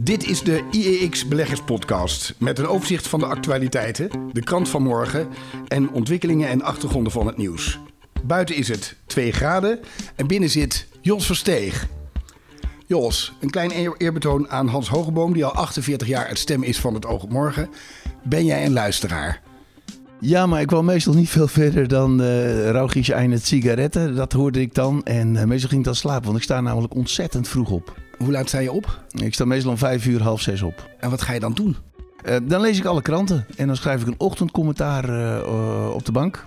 Dit is de IEX Beleggerspodcast met een overzicht van de actualiteiten, de krant van morgen en ontwikkelingen en achtergronden van het nieuws. Buiten is het 2 graden en binnen zit Jos Versteeg. Jos, een klein eer- eerbetoon aan Hans Hogeboom, die al 48 jaar het stem is van het Oog op Morgen. Ben jij een luisteraar? Ja, maar ik kwam meestal niet veel verder dan uh, Rauwgies en het sigaretten. Dat hoorde ik dan. En eh, meestal ging ik dan slapen, want ik sta namelijk ontzettend vroeg op. Hoe laat sta je op? Ik sta meestal om vijf uur, half zes op. En wat ga je dan doen? Eh, dan lees ik alle kranten en dan schrijf ik een ochtendcommentaar eh, eh, op de bank.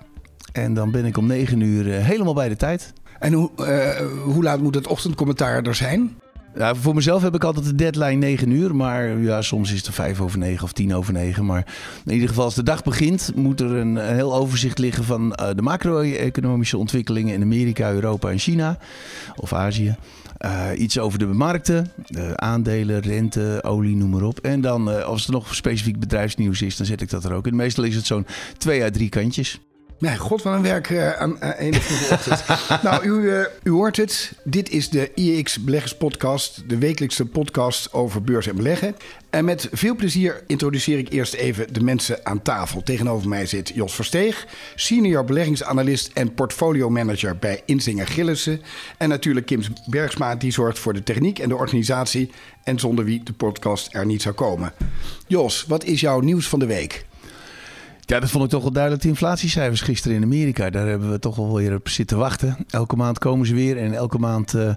En dan ben ik om negen uur eh, helemaal bij de tijd. En hoe, eh, hoe laat moet het ochtendcommentaar er zijn? Ja, voor mezelf heb ik altijd de deadline 9 uur. Maar ja, soms is het 5 over 9 of 10 over 9. Maar in ieder geval als de dag begint, moet er een, heel overzicht liggen van eh, de macro-economische ontwikkelingen in Amerika, Europa en China. Of Azië. Eh, iets over de markten, de aandelen, rente, olie, noem maar op. En dan, eh, als er nog specifiek bedrijfsnieuws is, dan zet ik dat er ook in. Meestal is het zo'n twee à drie kantjes. Nee, god, wat een werk eh, aan aan een nou, u, eh, u hoort het. Dit is de IEX Beleggers Podcast. De wekelijkse podcast over beurs en beleggen. En met veel plezier introduceer ik eerst even de mensen aan tafel. Tegenover mij zit Jos Versteeg, senior beleggingsanalist en portfolio manager bij Inzinger Gillissen. En natuurlijk Kim Bergsma, die zorgt voor de techniek en de organisatie. En zonder wie de podcast er niet zou komen. Jos, wat is jouw nieuws van de week? Ja, dat vond ik toch wel duidelijk. De inflatiecijfers gisteren in Amerika, daar hebben we toch wel weer op zitten wachten. Elke maand komen ze weer en elke maand eh,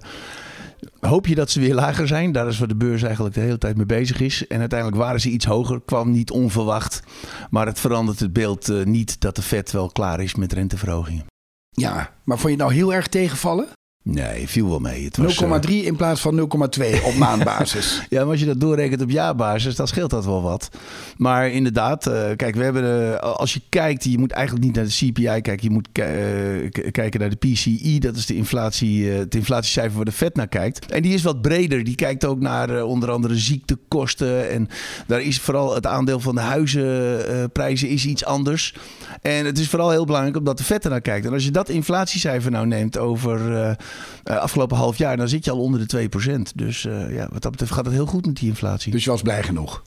hoop je dat ze weer lager zijn. Daar is waar de beurs eigenlijk de hele tijd mee bezig is. En uiteindelijk waren ze iets hoger, kwam niet onverwacht. Maar het verandert het beeld eh, niet dat de Fed wel klaar is met renteverhogingen. Ja, maar vond je het nou heel erg tegenvallen? Nee, viel wel mee. 0,3 in plaats van 0,2 op maandbasis. ja, maar als je dat doorrekent op jaarbasis, dan scheelt dat wel wat. Maar inderdaad, uh, kijk, we hebben, uh, als je kijkt, je moet eigenlijk niet naar de CPI kijken, je moet uh, kijken naar de PCE. Dat is de inflatie, het inflatiecijfer waar de Fed naar kijkt. En die is wat breder. Die kijkt ook naar onder andere ziektekosten. En daar is vooral het aandeel van de huizenprijzen is iets anders. En het is vooral heel belangrijk omdat de Fed er naar kijkt. En als je dat inflatiecijfer nou neemt over uh, afgelopen half jaar, dan zit je al onder de 2%. Dus uh, ja, wat dat betreft gaat het heel goed met die inflatie. Dus je was blij genoeg?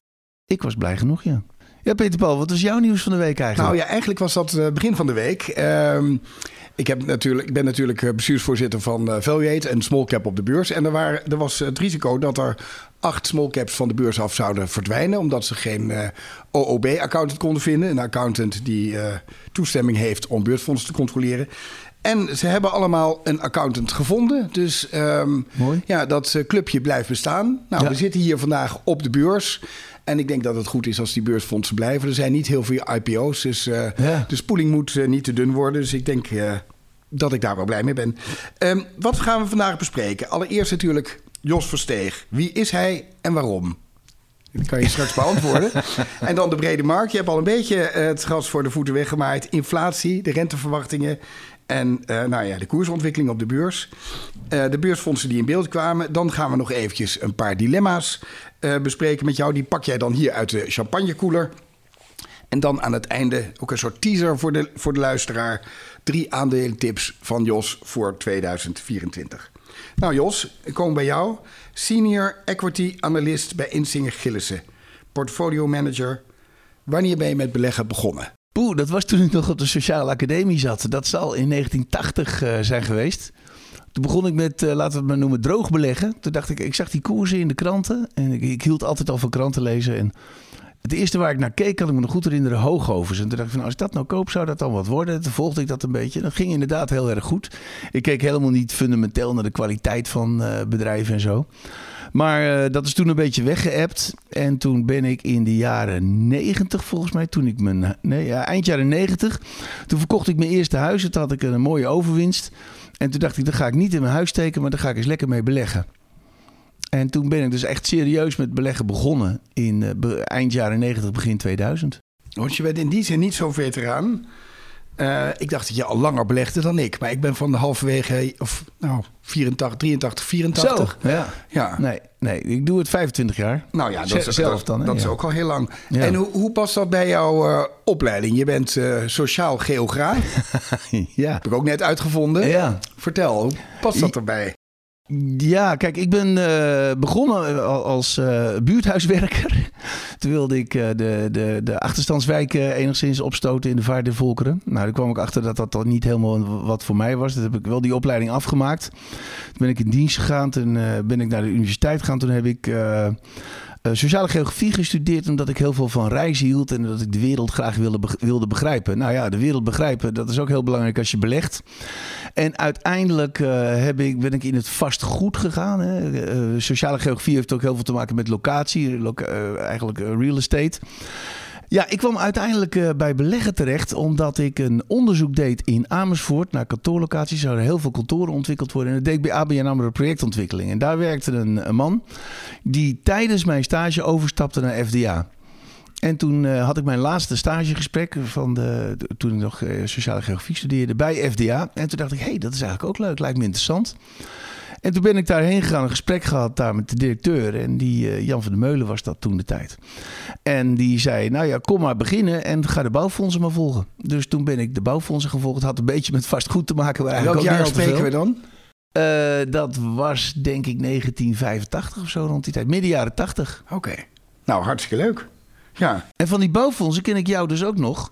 Ik was blij genoeg, ja. Ja, Peter Paul, wat was jouw nieuws van de week eigenlijk? Nou ja, eigenlijk was dat uh, begin van de week. Uh, ik, heb natuurlijk, ik ben natuurlijk bestuursvoorzitter van Valuate en small cap op de beurs. En er, waren, er was het risico dat er acht small caps van de beurs af zouden verdwijnen. Omdat ze geen uh, OOB-accountant konden vinden. Een accountant die uh, toestemming heeft om beursfondsen te controleren. En ze hebben allemaal een accountant gevonden. Dus um, Mooi. ja, dat uh, clubje blijft bestaan. Nou, ja. we zitten hier vandaag op de beurs. En ik denk dat het goed is als die beursfondsen blijven. Er zijn niet heel veel IPO's, dus uh, ja. de spoeling moet uh, niet te dun worden. Dus ik denk dat ik daar wel blij mee ben. Um, wat gaan we vandaag bespreken? Allereerst natuurlijk Jos Versteeg. Wie is hij en waarom? Dat kan je straks beantwoorden. en dan de brede markt. Je hebt al een beetje het gras voor de voeten weggemaaid. Inflatie, de renteverwachtingen en uh, nou ja, de koersontwikkeling op de beurs. Uh, de beursfondsen die in beeld kwamen. Dan gaan we nog eventjes een paar dilemma's uh, bespreken met jou. Die pak jij dan hier uit de champagnekoeler. En dan aan het einde ook een soort teaser voor de, voor de luisteraar. Drie aandelentips van Jos voor 2024. Nou Jos, ik kom bij jou. Senior Equity Analyst bij Insinger Gillissen. Portfolio Manager. Wanneer ben je met beleggen begonnen? Poeh, dat was toen ik nog op de Sociale Academie zat. Dat zal in 1980 uh, zijn geweest. Toen begon ik met, uh, laten we het maar noemen, droog beleggen. Toen dacht ik, ik zag die koersen in de kranten. En ik, hield altijd al van kranten lezen. En het eerste waar ik naar keek, kan ik me nog goed herinneren, hoogovens. En toen dacht ik van, als ik dat nou koop, zou dat dan wat worden? Toen volgde ik dat een beetje. Dat ging inderdaad heel erg goed. Ik keek helemaal niet fundamenteel naar de kwaliteit van uh, bedrijven en zo. Maar uh, dat is toen een beetje weggeëpt. En toen ben ik in de jaren 90 volgens mij, toen ik mijn... Nee, ja, eind jaren 90. Toen verkocht ik mijn eerste huis. Toen had ik een mooie overwinst. En toen dacht ik, dat ga ik niet in mijn huis steken, maar daar ga ik eens lekker mee beleggen. En toen ben ik dus echt serieus met beleggen begonnen in uh, eind jaren 90, begin 2000. Want je bent in die zin niet zo'n veteraan. Uh, ik dacht dat je al langer belegde dan ik. Maar ik ben van de halverwege, of nou, 84, 83, 84. Zo, ja. ja. Nee, nee, ik doe het 25 jaar. Nou ja, dat, is, zelf dan, dat ja. is ook al heel lang. Ja. En hoe, hoe past dat bij jouw uh, opleiding? Je bent uh, sociaal geograaf. ja. Heb ik ook net uitgevonden. Ja. Vertel, hoe past dat erbij? Ja, kijk, ik ben begonnen als buurthuiswerker. Toen wilde ik uh, de, de, de achterstandswijken enigszins opstoten in de vaart der volkeren. Nou, daar kwam ik achter dat dat niet helemaal wat voor mij was. Dat heb ik wel die opleiding afgemaakt. Toen ben ik in dienst gegaan, toen ben ik naar de universiteit gegaan. Toen heb ik uh, sociale geografie gestudeerd omdat ik heel veel van reizen hield en dat ik de wereld graag wilde, wilde begrijpen. Nou ja, de wereld begrijpen, dat is ook heel belangrijk als je belegt. En uiteindelijk uh, heb ik, ben ik in het vastgoed gegaan. Hè. Uh, sociale geografie heeft ook heel veel te maken met locatie, loca eigenlijk real estate. Ja, ik kwam uiteindelijk uh, bij beleggen terecht omdat ik een onderzoek deed in Amersfoort naar kantoorlocaties. Er heel veel kantoren ontwikkeld worden. En dat deed ik bij ABN AMRO projectontwikkeling. En daar werkte een man die tijdens mijn stage overstapte naar FDA. En toen uh, had ik mijn laatste stagegesprek van de, de toen ik nog uh, sociale geografie studeerde bij FDA. En toen dacht ik, hé, hey, dat is eigenlijk ook leuk, lijkt me interessant. En toen ben ik daarheen gegaan, een gesprek gehad daar met de directeur. En die, uh, Jan van der Meulen was dat toen de tijd. En die zei, nou ja, kom maar beginnen en ga de bouwfondsen maar volgen. Dus toen ben ik de bouwfondsen gevolgd. Het had een beetje met vastgoed te maken. Maar Welk jaar spreken we dan? Dat was denk ik 1985 of zo rond die tijd. Midden jaren 80. Oké. Nou, hartstikke leuk. Ja. En van die bouwfondsen ken ik jou dus ook nog.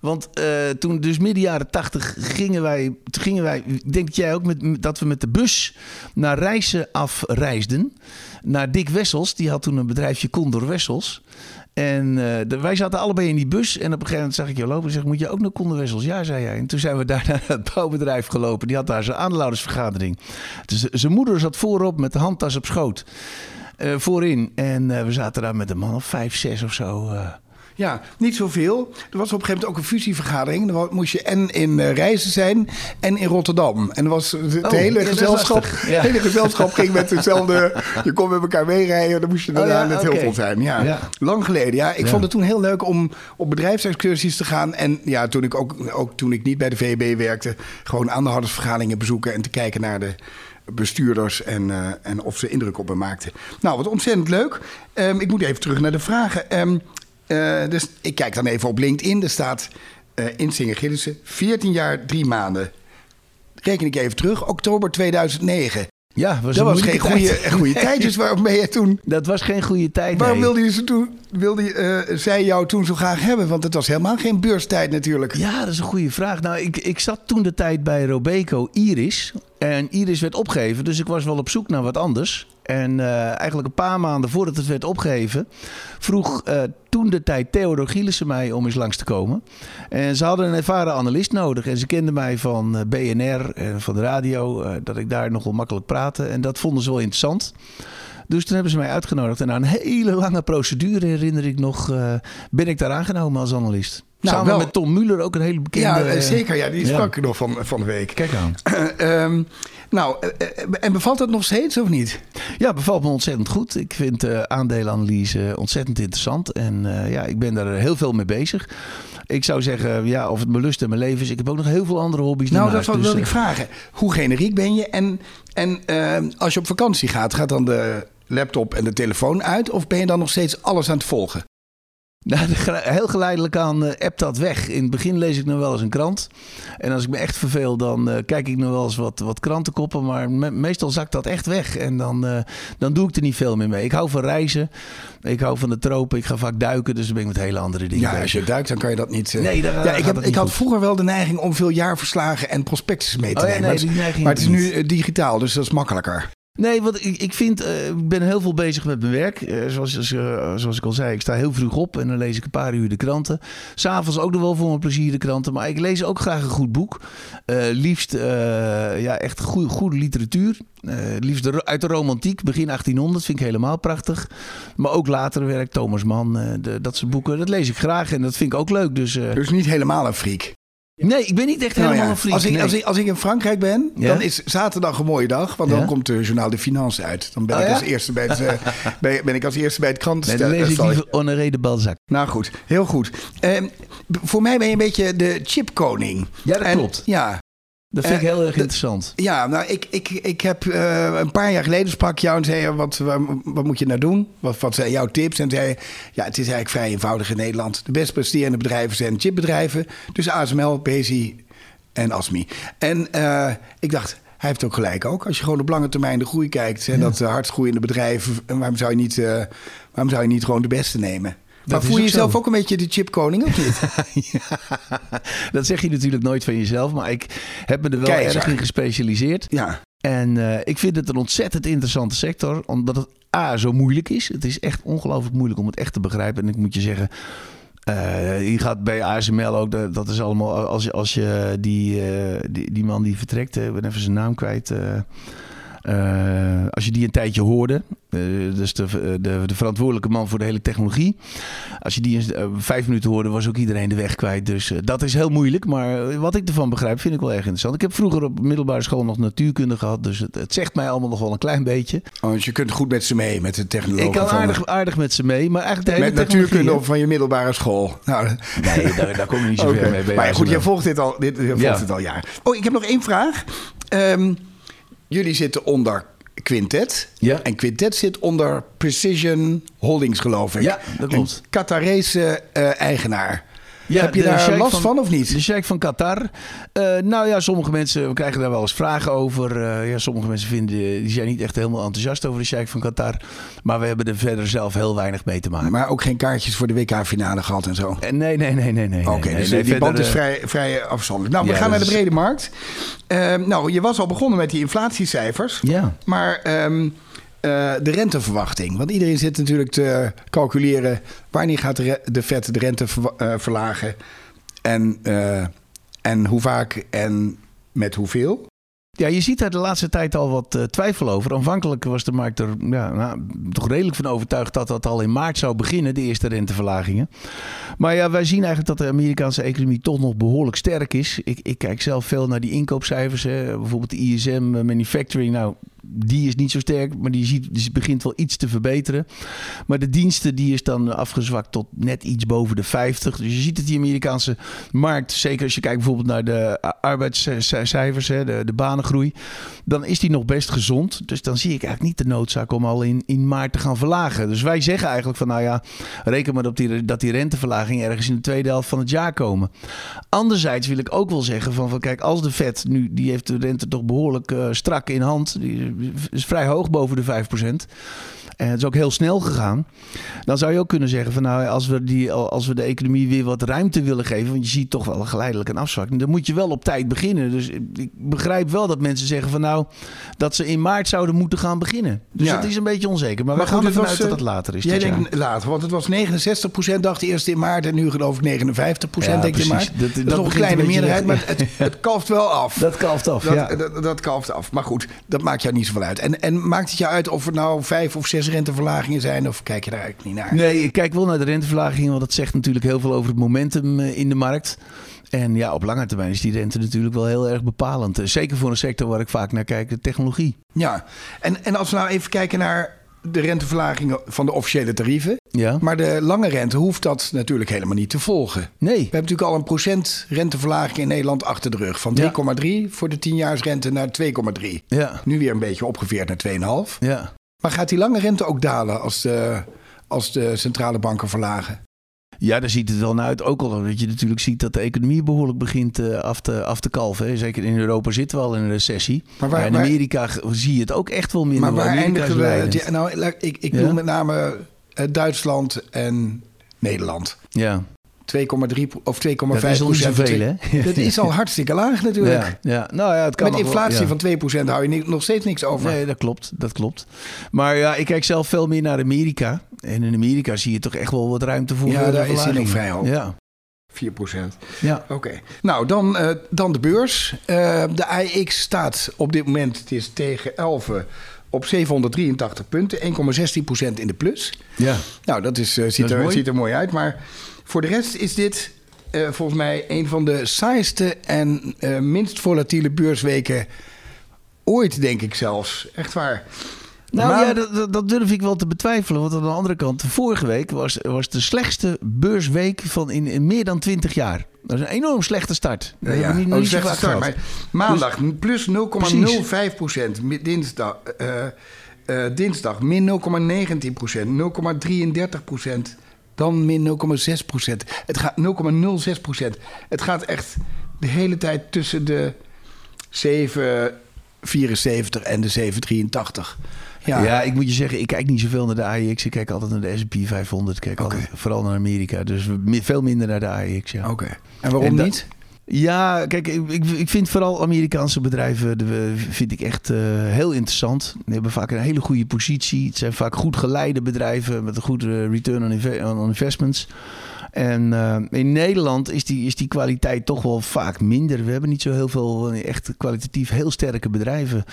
Want uh, toen, dus midden jaren tachtig, gingen wij, gingen wij, denk jij ook, met, dat we met de bus naar Reizen afreisden. Naar Dick Wessels, die had toen een bedrijfje Condor Wessels. En uh, wij zaten allebei in die bus. En op een gegeven moment zag ik jou lopen. En zeg, moet je ook naar Condor Wessels? Ja, zei jij. En toen zijn we daar naar het bouwbedrijf gelopen. Die had daar zijn aandeelhoudersvergadering. Dus zijn moeder zat voorop met de handtas op schoot. Uh, voorin. En uh, we zaten daar met een man of vijf, zes of zo. Uh. Ja, niet zoveel. Er was op een gegeven moment ook een fusievergadering. Dan moest je en in uh, Reizen zijn en in Rotterdam. En dan was het oh, hele gezelschap, ja. hele gezelschap ging met dezelfde... Je kon met elkaar meerijden, dan moest je daarna oh, ja, net okay. heel veel zijn. Ja. ja. Lang geleden. Ja, ik vond het toen heel leuk om op bedrijfsexcursies te gaan. En ja, toen ik ook, ook toen ik niet bij de VEB werkte... gewoon aandeelhoudersvergaderingen bezoeken en te kijken naar de bestuurders en, uh, en of ze indruk op me maakten. Nou, wat ontzettend leuk. Um, ik moet even terug naar de vragen. Um, uh, dus ik kijk dan even op LinkedIn. Er staat uh, Insinger Gillissen, 14 jaar, 3 maanden. Reken ik even terug, oktober 2009. Ja, was dat was geen goede, goede tijd. Dus waarom ben je toen... Dat was geen goede tijd, Waarom wilde je ze toen, wilde je, uh, zij jou toen zo graag hebben? Want het was helemaal geen beurstijd natuurlijk. Ja, dat is een goede vraag. Nou, ik, ik zat toen de tijd bij Robeco Iris. En Iris werd opgegeven, dus ik was wel op zoek naar wat anders. En uh, eigenlijk een paar maanden voordat het werd opgegeven, vroeg uh, toen de tijd Theodor Gielissen mij om eens langs te komen. En ze hadden een ervaren analist nodig. En ze kenden mij van uh, BNR en van de radio, dat ik daar nogal makkelijk praatte. En dat vonden ze wel interessant. Dus toen hebben ze mij uitgenodigd. En na een hele lange procedure, herinner ik nog, ben ik daar aangenomen als analist. Nou, Samen wel. met Tom Muller, ook een hele bekende... Ja, zeker. Ja, die sprak ik nog van, van de week. Kijk aan. um, nou, en bevalt het nog steeds of niet? Ja, bevalt me ontzettend goed. Ik vind uh, aandelenanalyse ontzettend interessant. En uh, ja, ik ben daar heel veel mee bezig. Ik zou zeggen, ja, of het mijn lust en mijn leven is. Ik heb ook nog heel veel andere hobby's. Nou, dat wilde dus, ik vragen. Hoe generiek ben je? En, en uh, als je op vakantie gaat, gaat dan de laptop en de telefoon uit? Of ben je dan nog steeds alles aan het volgen? Nou, heel geleidelijk aan uh, appt dat weg. In het begin lees ik nog wel eens een krant. En als ik me echt verveel, dan uh, kijk ik nog wel eens wat, wat krantenkoppen. Maar me meestal zakt dat echt weg. En dan, uh, dan doe ik er niet veel meer mee. Ik hou van reizen. Ik hou van de tropen. Ik ga vaak duiken. Dus dan ben ik met hele andere dingen Ja, als je duikt, dan kan je dat niet... nee, daar, ja, ik, heb, ik had vroeger wel de neiging om veel jaarverslagen en prospectus mee te oh, nemen. Nee, maar, het, maar het is nu digitaal, dus dat is makkelijker. Nee, want ik, ik vind, ik ben heel veel bezig met mijn werk. Uh, zoals, uh, zoals ik al zei, ik sta heel vroeg op en dan lees ik een paar uur de kranten. S'avonds ook nog wel voor mijn plezier de kranten. Maar ik lees ook graag een goed boek. liefst ja, echt goede, goede literatuur. liefst uit de romantiek, begin 1800, vind ik helemaal prachtig. Maar ook later werk, Thomas Mann, de, dat soort boeken. Dat lees ik graag en dat vind ik ook leuk. Dus, dus niet helemaal een freak? Nee, ik ben niet echt helemaal nou ja, een vriend. Als ik, nee. als, ik, als ik in Frankrijk ben, ja? dan is zaterdag een mooie dag. Want dan ja? komt de Journal de Finance uit. Dan ben, oh, ik, als eerste bij het, ben, ik als eerste bij het krantenstel. Nee, dan lees ik liever Honoré de Balzac. Nou goed, heel goed. Uh, voor mij ben je een beetje de chipkoning. Ja, dat en, klopt. Ja, dat vind ik heel erg interessant. Ja, nou, ik, ik, ik heb uh, een paar jaar geleden sprak jou en zei wat, wat, wat moet je nou doen? Wat, wat zijn jouw tips? En zei ja, het is eigenlijk vrij eenvoudig in Nederland. De best presterende bedrijven zijn chipbedrijven. Dus ASML, Bezi en ASMI. En uh, ik dacht, hij heeft ook gelijk ook. Als je gewoon op lange termijn de groei kijkt en dat uh, hardst groeiende bedrijven, waarom zou je niet, waarom zou je niet gewoon de beste nemen? Maar voel je jezelf ook een beetje de chipkoning of niet? ja, dat zeg je natuurlijk nooit van jezelf, maar ik heb me er wel erg in gespecialiseerd. Ja. En uh, ik vind het een ontzettend interessante sector, omdat het A zo moeilijk is. Het is echt ongelooflijk moeilijk om het echt te begrijpen. En ik moet je zeggen, uh, je gaat bij ASML ook, dat is allemaal, als je, als je die, uh, die, die man die vertrekt, ik ben even zijn naam kwijt. Uh, als je die een tijdje hoorde, uh, dus de, de, de, verantwoordelijke man voor de hele technologie. Als je die uh, vijf minuten hoorde, was ook iedereen de weg kwijt. Dus dat is heel moeilijk. Maar wat ik ervan begrijp, vind ik wel erg interessant. Ik heb vroeger op middelbare school nog natuurkunde gehad. Dus het, het zegt mij allemaal nog wel een klein beetje. Oh, dus je kunt goed met ze mee, met de technologie. Ik kan aardig, aardig met ze mee. Maar eigenlijk de hele met natuurkunde op van je middelbare school. Nou, nee, daar, daar kom je niet zo okay. ver mee. Maar goed, jij volgt dit al, dit, volgt ja. dit al jaar. Oh, ik heb nog één vraag. Um, Jullie zitten onder Quintet. Ja. En Quintet zit onder Precision Holdings, geloof ik. Ja, dat klopt. Een Qatarese uh, eigenaar. Ja, Heb je daar last van, van, of niet? De Sheikh van Qatar. Uh, nou ja, sommige mensen krijgen daar wel eens vragen over. Uh, ja, sommige mensen vinden, die zijn niet echt helemaal enthousiast over de Sheikh van Qatar. Maar we hebben er verder zelf heel weinig mee te maken. Maar ook geen kaartjes voor de WK-finale gehad en zo? Uh, nee, nee, nee, nee. nee Oké, okay, nee, dus nee, die band is vrij, vrij afzonderlijk. Nou, we ja, gaan naar de brede markt. nou, je was al begonnen met die inflatiecijfers. Ja. Maar... Um, uh, de renteverwachting. Want iedereen zit natuurlijk te calculeren wanneer gaat de, Fed de rente uh, verlagen en, uh, en hoe vaak en met hoeveel. Ja, je ziet daar de laatste tijd al wat twijfel over. Aanvankelijk was de markt er ja, nou, toch redelijk van overtuigd dat dat al in maart zou beginnen, de eerste renteverlagingen. Maar ja, wij zien eigenlijk dat de Amerikaanse economie toch nog behoorlijk sterk is. Ik, ik kijk zelf veel naar die inkoopcijfers. Bijvoorbeeld de ISM Manufacturing. Nou, die is niet zo sterk, maar die, ziet, begint wel iets te verbeteren. Maar de diensten die is dan afgezwakt tot net iets boven de 50. Dus je ziet dat die Amerikaanse markt, zeker als je kijkt bijvoorbeeld naar de arbeidscijfers, hè, de, de banengroei, dan is die nog best gezond. Dus dan zie ik eigenlijk niet de noodzaak om al in, in maart te gaan verlagen. Dus wij zeggen eigenlijk van nou ja, reken maar op dat die renteverlaging ergens in de tweede helft van het jaar komen. Anderzijds wil ik ook wel zeggen van, van kijk, als de Fed nu, die heeft de rente toch behoorlijk uh, strak in hand, die is vrij hoog boven de 5%. En het is ook heel snel gegaan. Dan zou je ook kunnen zeggen van nou, als we, die, als we de economie weer wat ruimte willen geven, want je ziet toch wel geleidelijk een afzwakking, dan moet je wel op tijd beginnen. Dus ik begrijp wel dat mensen zeggen van nou, dat ze in maart zouden moeten gaan beginnen. Dus ja. dat is een beetje onzeker. Maar, maar we gaan ervan uit dat het later is. Jij denkt later, want het was 69% dacht eerst in maart en nu geloof ik 59% ja, denk je maar. Dat, dat, dat is nog een kleine een meerderheid, maar het, het kalft wel af. Dat kalft af, dat, ja. Dat, dat, kalft af. Maar goed, dat maakt jou niet zoveel uit. En, en maakt het jou uit of er nou vijf of zes renteverlagingen zijn? Of kijk je daar eigenlijk niet naar? Nee, ik kijk wel naar de renteverlagingen. Want dat zegt natuurlijk heel veel over het momentum in de markt. En ja, op lange termijn is die rente natuurlijk wel heel erg bepalend. Zeker voor een sector waar ik vaak naar kijk, de technologie. Ja, en, en als we nou even kijken naar de renteverlagingen van de officiële tarieven. Ja. Maar de lange rente hoeft dat natuurlijk helemaal niet te volgen. Nee. We hebben natuurlijk al een procent renteverlaging in Nederland achter de rug. Van 3,3 ja. voor de 10-jaarsrente naar 2,3. Ja. Nu weer een beetje opgeveerd naar 2,5. Ja. Maar gaat die lange rente ook dalen als de, als de centrale banken verlagen? Ja, daar ziet het wel naar uit. Ook al dat je natuurlijk ziet dat de economie behoorlijk begint uh, af, te, af te kalven. Hè. Zeker in Europa zitten we al in een recessie. Maar, waar, maar in Amerika waar, zie je het ook echt wel minder. Maar waar eindigen we? nou, ik, ik ja? noem met name uh, Duitsland en Nederland. Ja. 2,3 of 2,5 Dat is al niet zoveel, hè? Dat is al hartstikke laag natuurlijk. Ja, ja. Nou ja, het kan Met inflatie wel, ja. van 2% hou je nog steeds niks over. Nee, dat klopt. Dat klopt. Maar ja, ik kijk zelf veel meer naar Amerika. En in Amerika zie je toch echt wel wat ruimte voor. Ja, daar is hij nog vrij hoog. Ja. 4% Ja. Oké. Okay. Nou, dan, uh, dan de beurs. Uh, de AIX staat op dit moment, het is tegen 11 op 783 punten, 1,16% in de plus. Ja. Nou, dat, is, uh, ziet, dat er, mooi. ziet er mooi uit. Maar voor de rest is dit uh, volgens mij een van de saaiste en uh, minst volatiele beursweken ooit, denk ik zelfs. Echt waar. Nou maar, ja, dat, dat, durf ik wel te betwijfelen. Want aan de andere kant, vorige week was, was de slechtste beursweek van in, in meer dan 20 jaar. Dat is een enorm slechte start. Ja, ja. Niet, niet oh, slechte start. Maar maandag dus, plus 0,05 procent. Dinsdag, uh, dinsdag min 0,19 procent. 0,33 procent. Dan min 0,6 procent. Het gaat 0,06 procent. Het gaat echt de hele tijd tussen de 7 74 en de 783. Ja. ja, ik moet je zeggen, ik kijk niet zoveel naar de AEX. Ik kijk altijd naar de S&P 500. Ik kijk altijd vooral naar Amerika. Dus veel minder naar de AEX, ja. Oké. En waarom niet? Ja, kijk, ik, ik vind vooral Amerikaanse bedrijven de, vind ik echt uh, heel interessant. Die hebben vaak een hele goede positie. Het zijn vaak goed geleide bedrijven met een goede return on, investments. En uh, in Nederland is die, is die kwaliteit toch wel vaak minder. We hebben niet zo heel veel echt kwalitatief heel sterke bedrijven.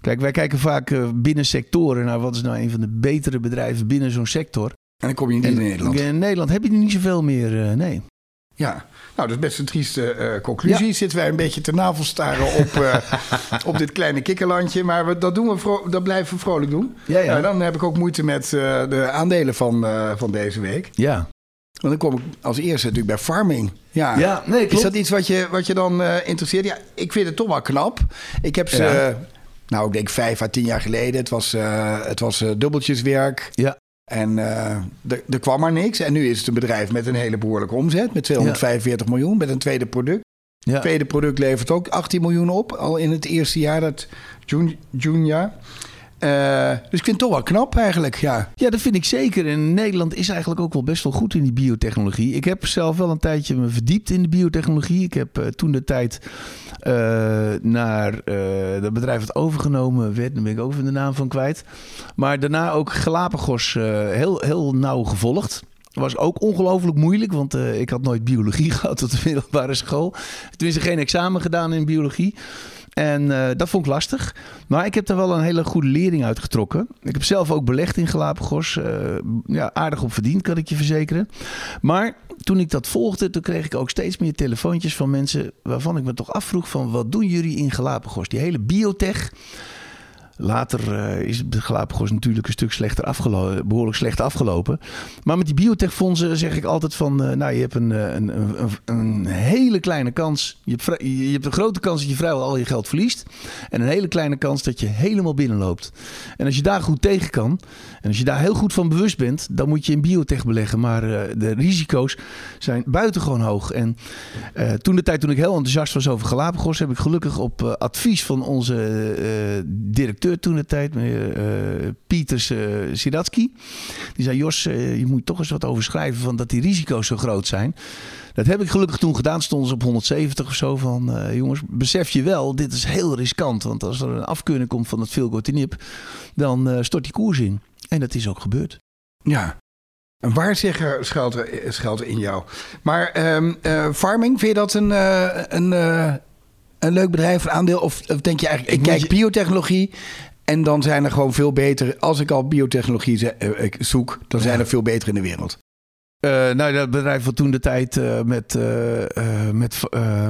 Kijk, wij kijken vaak uh, binnen sectoren naar wat is nou een van de betere bedrijven binnen zo'n sector. En dan kom je niet in Nederland. In Nederland heb je er niet zoveel meer, nee. Ja, nou, dat is best een trieste uh, conclusie. Ja. Zitten wij een beetje te navelstaren op, uh, op dit kleine kikkerlandje. Maar we, dat, doen we dat blijven we vrolijk doen. Ja, ja. Nou, dan heb ik ook moeite met uh, de aandelen van, van deze week. Ja. Want dan kom ik als eerste natuurlijk bij farming. Ja, ja nee, klopt. Is dat iets wat je, wat je dan interesseert? Ja, ik vind het toch wel knap. Ik heb ze... Nou, ik denk vijf à tien jaar geleden. Het was, het was dubbeltjeswerk. Ja. En uh, er kwam maar niks. En nu is het een bedrijf met een hele behoorlijke omzet. Met 245 miljoen. Met een tweede product. Ja. Het tweede product levert ook 18 miljoen op. Al in het eerste jaar, dat junior. Uh, dus ik vind het toch wel knap eigenlijk, ja. Ja, dat vind ik zeker. En Nederland is eigenlijk ook wel best wel goed in die biotechnologie. Ik heb zelf wel een tijdje me verdiept in de biotechnologie. Ik heb uh, toen de tijd uh, naar dat bedrijf wat overgenomen werd. Daar ben ik ook even de naam van kwijt. Maar daarna ook Galapagos heel, heel nauw gevolgd. Was ook ongelooflijk moeilijk, want ik had nooit biologie gehad op de middelbare school. Tenminste, geen examen gedaan in biologie. En uh, dat vond ik lastig. Maar ik heb er wel een hele goede lering uit getrokken. Ik heb zelf ook belegd in Galapagos. Uh, ja, aardig op verdiend, kan ik je verzekeren. Maar toen ik dat volgde, toen kreeg ik ook steeds meer telefoontjes van mensen... waarvan ik me toch afvroeg van wat doen jullie in Galapagos? Die hele biotech... Later uh, is de Galapagos natuurlijk een stuk slechter afgelopen, behoorlijk slecht afgelopen. Maar met die biotechfondsen zeg ik altijd van, uh, nou je hebt een, een, een, een, hele kleine kans. Je hebt, je hebt een grote kans dat je vrijwel al je geld verliest. En een hele kleine kans dat je helemaal binnenloopt. En als je daar goed tegen kan, en als je daar heel goed van bewust bent, dan moet je in biotech beleggen. Maar de risico's zijn buitengewoon hoog. En toen de tijd toen ik heel enthousiast was over Galapagos, heb ik gelukkig op advies van onze directeur toen de tijd, meneer uh, Pieters uh, Die zei: Jos, je moet toch eens wat over schrijven van dat die risico's zo groot zijn. Dat heb ik gelukkig toen gedaan. Stonden ze op 170 of zo van... jongens, besef je wel, dit is heel riskant. Want als er een afkeuring komt van het veelgotinip... dan stort die koers in. En dat is ook gebeurd. Ja, een waarzegger schuilt er, in jou. Maar um, farming, vind je dat een, een, een leuk bedrijf, een aandeel? Of, of denk je eigenlijk, ik, kijk biotechnologie en dan zijn er gewoon veel beter. Als ik al biotechnologie eh, zoek, dan zijn er veel beter in de wereld. Uh, nou, dat bedrijf wat toen de tijd uh, met, uh, met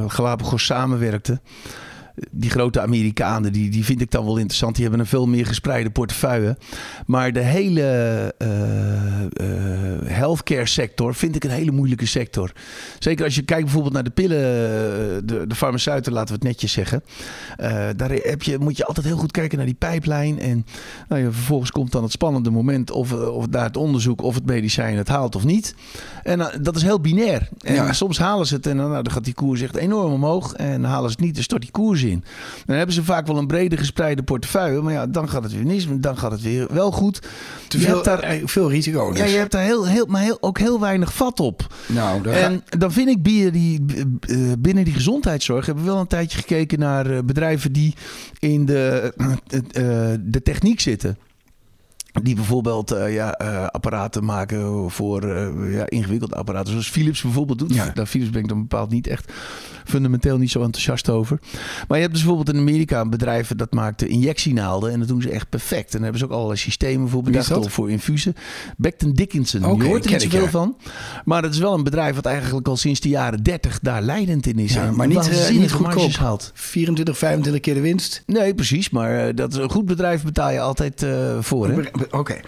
Galapagos samenwerkte die grote Amerikanen, die, die vind ik dan wel interessant. Die hebben een veel meer gespreide portefeuille. Maar de hele uh, uh, healthcare sector vind ik een hele moeilijke sector. Zeker als je kijkt bijvoorbeeld naar de pillen, eh, de, de farmaceuten, laten we het netjes zeggen. Uh, daar heb je, moet je altijd heel goed kijken naar die pijplijn. En nou ja, vervolgens komt dan het spannende moment of, of daar het onderzoek of het medicijn het haalt of niet. En dat is heel binair. En soms halen ze het en dan, nou, dan gaat die koers echt enorm omhoog. En halen ze het niet, dan stort die koers in. Dan hebben ze vaak wel een brede gespreide portefeuille. Maar ja, dan gaat het weer niet. Dan gaat het weer wel goed. Te veel, daar, eh, veel risico dus. Ja, je hebt daar heel, heel, maar heel, ook heel weinig vat op. Nou, en dan vind ik binnen die, eh, binnen die gezondheidszorg... hebben we wel een tijdje gekeken naar eh, bedrijven die in de, de techniek zitten. Die bijvoorbeeld uh, ja, uh, apparaten maken voor uh, ja, ingewikkelde apparaten. Zoals Philips bijvoorbeeld doet. Ja. Daar Philips ben ik dan bepaald niet echt fundamenteel niet zo enthousiast over. Maar je hebt dus bijvoorbeeld in Amerika een bedrijf dat maakt injectienaalden. En dat doen ze echt perfect. En daar hebben ze ook allerlei systemen voor bedacht. voor infusen. Becton Dickinson. Okay, je hoort er niet zoveel van. Maar het is wel een bedrijf wat eigenlijk al sinds de jaren 30 daar leidend in is. Ja, maar niet, niet goedkoop. Haalt. 24, 25 keer de winst. Nee, precies. Maar dat is een goed bedrijf betaal je altijd voor. Hè? Oké.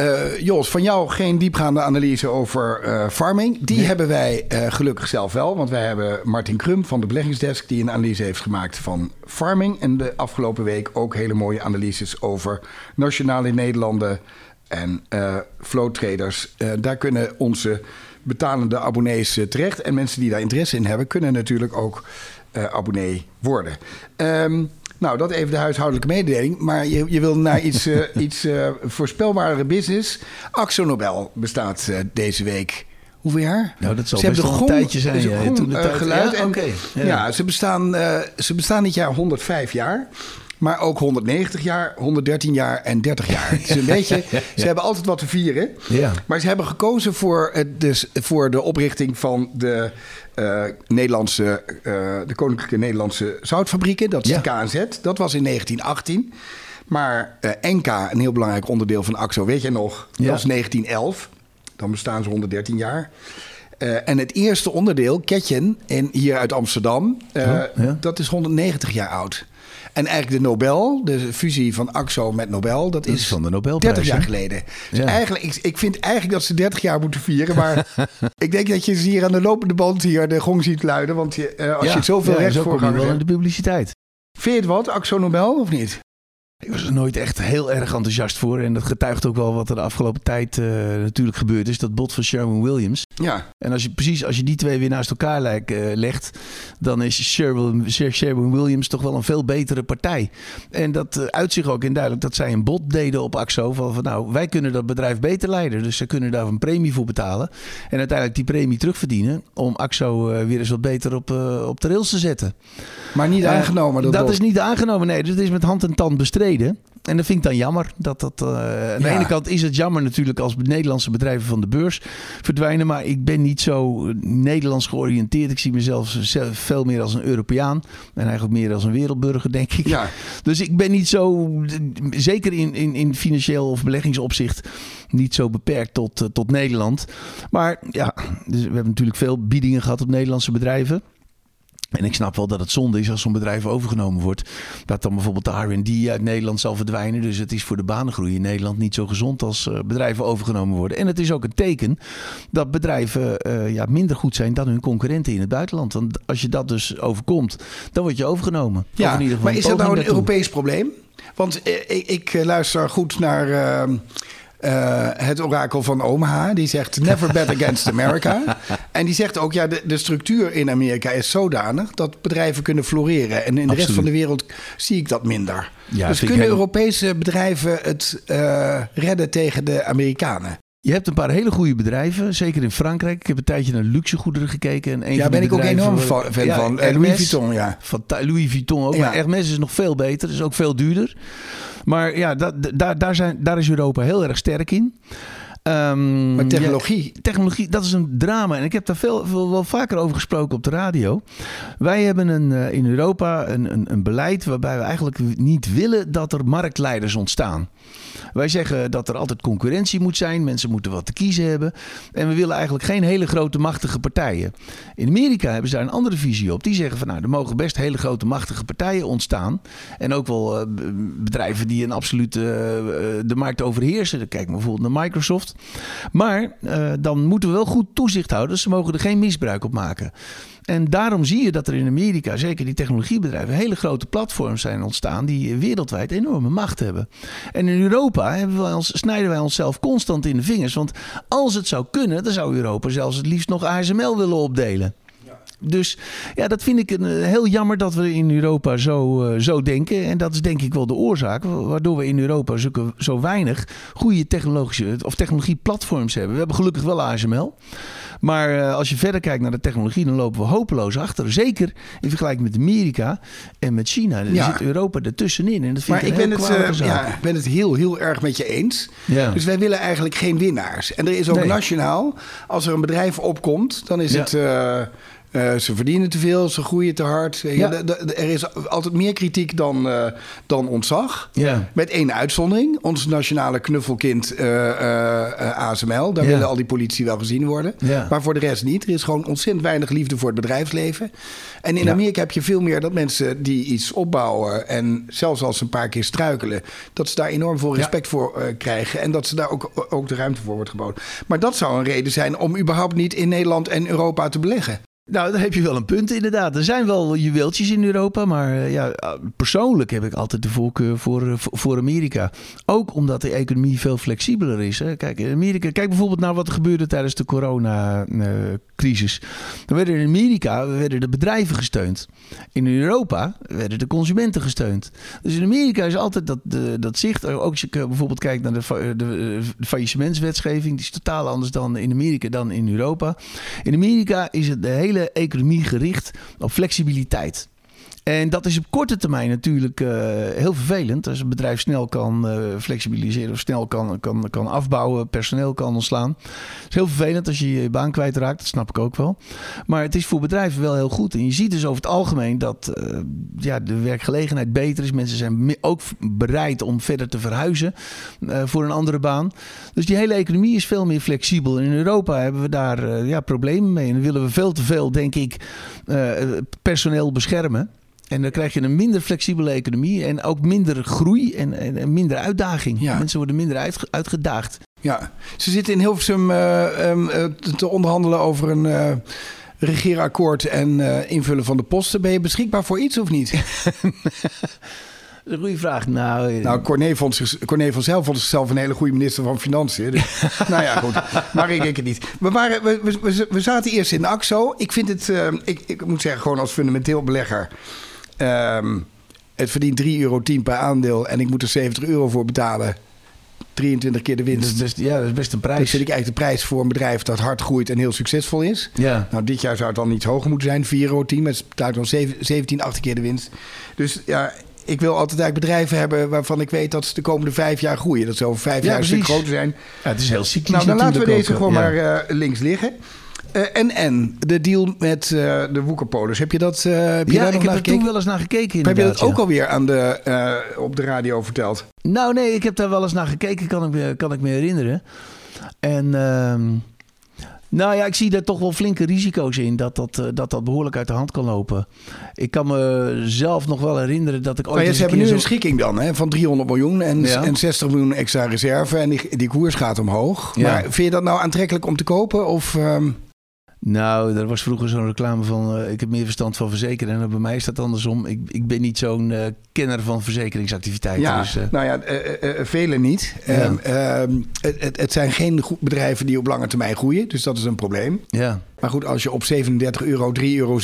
Uh, Jos, van jou geen diepgaande analyse over uh, farming. Die hebben wij uh, gelukkig zelf wel. Want wij hebben Martin Krum van de beleggingsdesk... die een analyse heeft gemaakt van farming. En de afgelopen week ook hele mooie analyses over nationale Nederlanden... en flow traders. daar kunnen onze betalende abonnees terecht. En mensen die daar interesse in hebben... kunnen natuurlijk ook abonnee worden. Um, Nou, dat even de huishoudelijke mededeling. Maar je, je wil naar iets, uh, iets uh, voorspelbare business. Axo Nobel bestaat uh, deze week. Hoeveel jaar? Nou, dat zal ze best wel een tijdje zijn. Ja, toen de tijd, geluid. Ja, en, okay. ja. ja, ze, bestaan, ze bestaan dit jaar 105 jaar. Maar ook 190 jaar, 113 jaar en 30 jaar. Het is een beetje, ze hebben altijd wat te vieren. Ja. Maar ze hebben gekozen voor, het, dus, voor de oprichting van de, uh, Nederlandse, uh, de Koninklijke Nederlandse Zoutfabrieken. Dat is de KNZ. Dat was in 1918. Maar uh, NK, een heel belangrijk onderdeel van AXO, weet je nog? Dat was 1911. Dan bestaan ze 113 jaar. Uh, en het eerste onderdeel, Ketjen, in, hier uit Amsterdam, uh, oh, ja. dat is 190 jaar oud. En eigenlijk de Nobel, de fusie van AXO met Nobel, dat, dat is, van de Nobel 30 jaar geleden. Dus ja. eigenlijk, ik, ik vind eigenlijk dat ze 30 jaar moeten vieren. Maar ik denk dat je ze hier aan de lopende band hier de gong ziet luiden. Want je, uh, als ja, je zoveel ja, recht voor wel in de publiciteit. Vind je het wat, AXO Nobel, of niet? Ik was er nooit echt heel erg enthousiast voor. En dat getuigt ook wel wat er de afgelopen tijd uh, natuurlijk gebeurd is. Dat bot van Sherwin Williams. Ja. En als je precies als je die twee weer naast elkaar uh, legt, dan is Sherwin, Sherwin Williams toch wel een veel betere partij. En dat uh, uit zich ook in duidelijk dat zij een bod deden op AXO. Van, van nou, wij kunnen dat bedrijf beter leiden. Dus ze kunnen daar een premie voor betalen. En uiteindelijk die premie terugverdienen. Om AXO weer eens wat beter op, op de rails te zetten. Maar niet aangenomen. Dat, dat is niet aangenomen, nee. Dus het is met hand en tand bestreden. En dat vind ik dan jammer. Dat dat, uh, aan de Ja. ene kant is het jammer natuurlijk als Nederlandse bedrijven van de beurs verdwijnen. Maar ik ben niet zo Nederlands georiënteerd. Ik zie mezelf zelf veel meer als een Europeaan. En eigenlijk meer als een wereldburger, denk ik. Ja. Dus ik ben niet zo, zeker in, in, in financieel of beleggingsopzicht, niet zo beperkt tot, uh, tot Nederland. Maar ja, dus we hebben natuurlijk veel biedingen gehad op Nederlandse bedrijven. En ik snap wel dat het zonde is als zo'n bedrijf overgenomen wordt. Dat dan bijvoorbeeld de RD uit Nederland zal verdwijnen. Dus het is voor de banengroei in Nederland niet zo gezond als uh, bedrijven overgenomen worden. En het is ook een teken dat bedrijven uh, ja, minder goed zijn dan hun concurrenten in het buitenland. Want als je dat dus overkomt, dan word je overgenomen. Ja, in ieder geval maar is dat nou een. Europees probleem? Want uh, ik, ik, luister goed naar uh, het orakel van Omaha. Die zegt never bet against America. en die zegt ook, ja, de, de, structuur in Amerika is zodanig... dat bedrijven kunnen floreren. En in de Absoluut. rest van de wereld zie ik dat minder. Ja, dus kunnen Europese bedrijven het uh, redden tegen de Amerikanen? Je hebt een paar hele goede bedrijven, zeker in Frankrijk. Ik heb een tijdje naar luxegoederen gekeken. En een Ja, van ben ik ook enorm fan Ja, van. Eh. Louis Vuitton, ja. Van Louis Vuitton ook. Ja. Maar Hermes is nog veel beter. Is ook veel duurder. Maar ja, dat, daar, daar, zijn, daar is Europa heel erg sterk in. Ehm, Maar technologie... ja, technologie, dat is een drama. En ik heb daar veel, veel, wel vaker over gesproken op de radio. Wij hebben een, uh, in Europa een, een, een beleid waarbij we eigenlijk niet willen dat er marktleiders ontstaan. Wij zeggen dat er altijd concurrentie moet zijn. Mensen moeten wat te kiezen hebben. En we willen eigenlijk geen hele grote machtige partijen. In Amerika hebben ze daar een andere visie op. Die zeggen van nou, er mogen best hele grote machtige partijen ontstaan. En ook wel uh, bedrijven die een absoluut uh, de markt overheersen. Kijk maar bijvoorbeeld naar Microsoft. Maar uh, dan moeten we wel goed toezicht houden. Ze mogen er geen misbruik op maken. En daarom zie je dat er in Amerika, zeker die technologiebedrijven, hele grote platforms zijn ontstaan die wereldwijd enorme macht hebben. En in Europa ons, snijden wij onszelf constant in de vingers. Want als het zou kunnen, dan zou Europa zelfs het liefst nog ASML willen opdelen. Dus ja, dat vind ik een, heel jammer dat we in Europa zo, uh, zo denken. En dat is denk ik wel de oorzaak waardoor we in Europa zo, zo weinig goede technologische of technologieplatforms hebben. We hebben gelukkig wel ASML. Maar uh, als je verder kijkt naar de technologie, dan lopen we hopeloos achter. Zeker in vergelijking met Amerika en met China. Dan ja. zit Europa ertussenin. En dat vind maar ik, ik ben, het, uh, ja, ik ben het heel, heel erg met je eens. Ja. Dus wij willen eigenlijk geen winnaars. En er is ook nee. nationaal, als er een bedrijf opkomt, dan is het. Uh, uh, ze verdienen te veel, ze groeien te hard. Ja. Er is altijd meer kritiek dan, uh, dan ontzag. Ja. Met één uitzondering. Ons nationale knuffelkind uh, ASML. Daar willen al die politie wel gezien worden. Maar voor de rest niet. Er is gewoon ontzettend weinig liefde voor het bedrijfsleven. En in Amerika heb je veel meer dat mensen die iets opbouwen... en zelfs als ze een paar keer struikelen... dat ze daar enorm veel respect voor krijgen. En dat ze daar ook, ook de ruimte voor wordt geboden. Maar dat zou een reden zijn om überhaupt niet in Nederland en Europa te beleggen. Nou, daar heb je wel een punt inderdaad. Er zijn wel juweeltjes in Europa, maar uh, ja, persoonlijk heb ik altijd de voorkeur voor, uh, voor Amerika. Ook omdat de economie veel flexibeler is. Hè. Kijk, in Amerika, kijk bijvoorbeeld naar wat er gebeurde tijdens de coronacrisis. Dan werden in Amerika werden de bedrijven gesteund. In Europa werden de consumenten gesteund. Dus in Amerika is altijd dat, dat zicht. Ook als je bijvoorbeeld kijkt naar de, de, de faillissementswetgeving, die is totaal anders dan in Amerika dan in Europa. In Amerika is het de hele economie gericht op flexibiliteit. En dat is op korte termijn natuurlijk uh, heel vervelend. Als een bedrijf snel kan uh, flexibiliseren of snel kan, kan, kan afbouwen, personeel kan ontslaan. Het is heel vervelend als je je baan kwijtraakt, dat snap ik ook wel. Maar het is voor bedrijven wel heel goed. En je ziet dus over het algemeen dat uh, ja, de werkgelegenheid beter is. Mensen zijn ook bereid om verder te verhuizen voor een andere baan. Dus die hele economie is veel meer flexibel. In Europa hebben we daar ja, problemen mee. En willen we veel te veel, denk ik, personeel beschermen. En dan krijg je een minder flexibele economie en ook minder groei en, en, minder uitdaging. Mensen worden minder uit, uitgedaagd. Ja, ze zitten in Hilversum uh, te onderhandelen over een uh, regeerakkoord en invullen van de posten. Ben je beschikbaar voor iets of niet? een goede vraag. Nou, nou Corné, vond zich, Corné van zelf vond zichzelf een hele goede minister van Financiën. Dus, nou ja, goed. Maar ik denk het niet. We, waren, we, we, we zaten eerst in de AXO. Ik vind het, ik, ik moet zeggen, gewoon als fundamenteel belegger... Um, het verdient 3,10 euro per aandeel en ik moet er 70 euro voor betalen. 23 keer de winst. Dus, dus, ja, dat is best een prijs. Dus vind ik eigenlijk de prijs voor een bedrijf dat hard groeit en heel succesvol is. Ja. Nou, dit jaar zou het dan iets hoger moeten zijn, 4,10 euro. Maar het betaalt dan 17, 18 keer de winst. Dus ja, ik wil altijd eigenlijk bedrijven hebben waarvan ik weet dat ze de komende vijf jaar groeien. Dat ze over vijf jaar een stuk groter zijn. Ja, het is heel cyclisch Nou, dan laten we deze gewoon maar uh, links liggen. Uh, en en, de deal met uh, de Woekerpolis. Heb je dat uh, heb je ja, daar ik heb gekeken? er toen wel eens naar gekeken heb je dat ja. ook alweer aan de, op de radio verteld? Nou nee, ik heb daar wel eens naar gekeken, kan ik me, kan ik me herinneren. En... Ehm, nou ja, ik zie daar toch wel flinke risico's in dat dat, dat dat behoorlijk uit de hand kan lopen. Ik kan me zelf nog wel herinneren dat ik ooit. Maar ja, ze hebben nu een schikking dan hè, van 300 miljoen en, Ja. en 60 miljoen extra reserve. En die, die koers gaat omhoog. Ja. Maar vind je dat nou aantrekkelijk om te kopen? Of, ehm, Nou, er was vroeger zo'n reclame van eh, ik heb meer verstand van verzekeren. En bij mij is dat andersom. Ik, ik ben niet zo'n eh, kenner van verzekeringsactiviteiten. ja, Dus, eh, nou ja, eh, eh, eh, vele niet. Ehm, ehm, het, het, het zijn geen bedrijven die op lange termijn groeien. Dus dat is een probleem. ja. Maar goed, als je op 37 euro 3,07 euro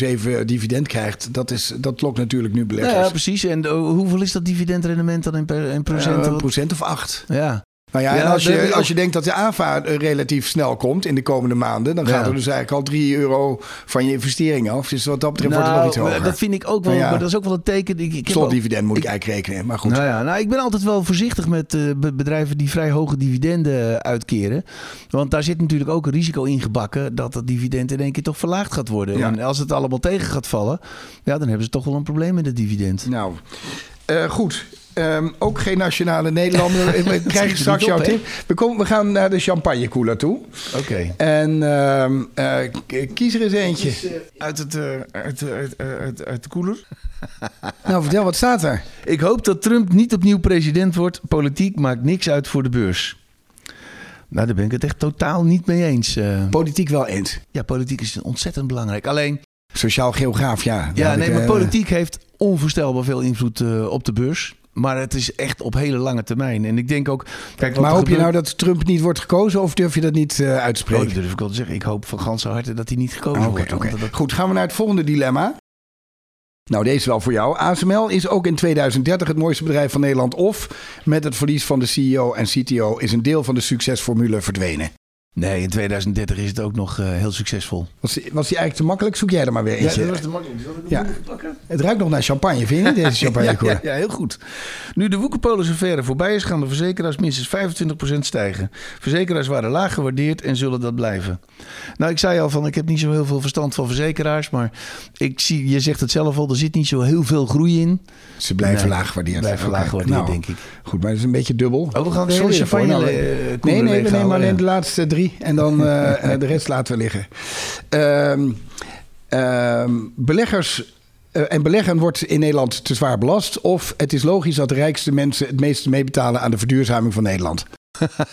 dividend krijgt, dat, is, dat lokt natuurlijk nu beleggers. ja, precies. En hoeveel is dat dividendrendement dan in, per, in procent? een procent of acht. ja. Nou ja, Ja, en als je, als je denkt dat de AVA relatief snel komt in de komende maanden, dan gaat Ja. er dus eigenlijk al 3 euro van je investering af. Dus wat dat betreft wordt het nog iets Nou, hoger. dat vind ik ook wel. Ja. Maar dat is ook wel een teken. Ik, ik ook- Slotdividend moet ik ik- eigenlijk rekenen. Maar goed. Nou ja, nou, ik ben altijd wel voorzichtig met eh, be- bedrijven die vrij hoge dividenden eh, uitkeren. Want daar zit natuurlijk ook een risico in gebakken dat dat dividend in één keer toch verlaagd gaat worden. En als het allemaal tegen gaat vallen, ja, dan hebben ze toch wel een probleem met het dividend. Nou, eh, goed. Ehm, ook geen nationale Nederlander. We krijgen straks jouw tip. We, komen, we gaan naar de champagnekoeler toe. Oké. En ehm, eh, k- kies er eens eentje. Uit, het, eh, uit, uit, uit, uit de koeler. Nou, vertel, wat staat er? Ik hoop dat Trump niet opnieuw president wordt. Politiek maakt niks uit voor de beurs. Nou, daar ben ik het echt totaal niet mee eens. eh. Politiek wel eens. ja, politiek is ontzettend belangrijk. Alleen, Sociaal geograaf, ja. ja, nee, maar eh, politiek heeft onvoorstelbaar veel invloed eh, op de beurs. Maar het is echt op hele lange termijn. En ik denk ook... Kijk, Maar hoop je nou dat Trump niet wordt gekozen of durf je dat niet eh Oh, uitspreken? dat durf ik wel te zeggen. Ik hoop van ganse harte dat hij niet gekozen Oké, wordt. dat- Goed, gaan we naar het volgende dilemma. Nou, deze is wel voor jou. ASML is ook in 2030 het mooiste bedrijf van Nederland. Of met het verlies van de CEO en CTO is een deel van de succesformule verdwenen. Nee, in 2030 is het ook nog eh, heel succesvol. Was die, was die eigenlijk te makkelijk? Zoek jij er maar weer eentje. te makkelijk. Zal ik Ja. pakken? Het ruikt nog naar champagne, vind je niet, deze champagne ja, ja, ja, heel goed. Nu de Woekerpolis-affaire voorbij is, gaan de verzekeraars minstens 25% stijgen. Verzekeraars waren laag gewaardeerd en zullen dat blijven. Nou, ik zei al van, ik heb niet zo heel veel verstand van verzekeraars, maar ik zie, je zegt het zelf al, er zit niet zo heel veel groei in. Ze blijven Nee, laag gewaardeerd. Blijven laag gewaardeerd, nou, denk ik. Goed, maar het is een beetje dubbel. Oh, we gaan de Sorry hele ervoor. champagne Nou, eh, Nee, nee, we leeghalen, nemen alleen ja. de laatste drie en dan eh, eh, de rest laten we liggen. Ehm, ehm, beleggers eh, en beleggen wordt in Nederland te zwaar belast. Of het is logisch dat de rijkste mensen het meeste meebetalen aan de verduurzaming van Nederland.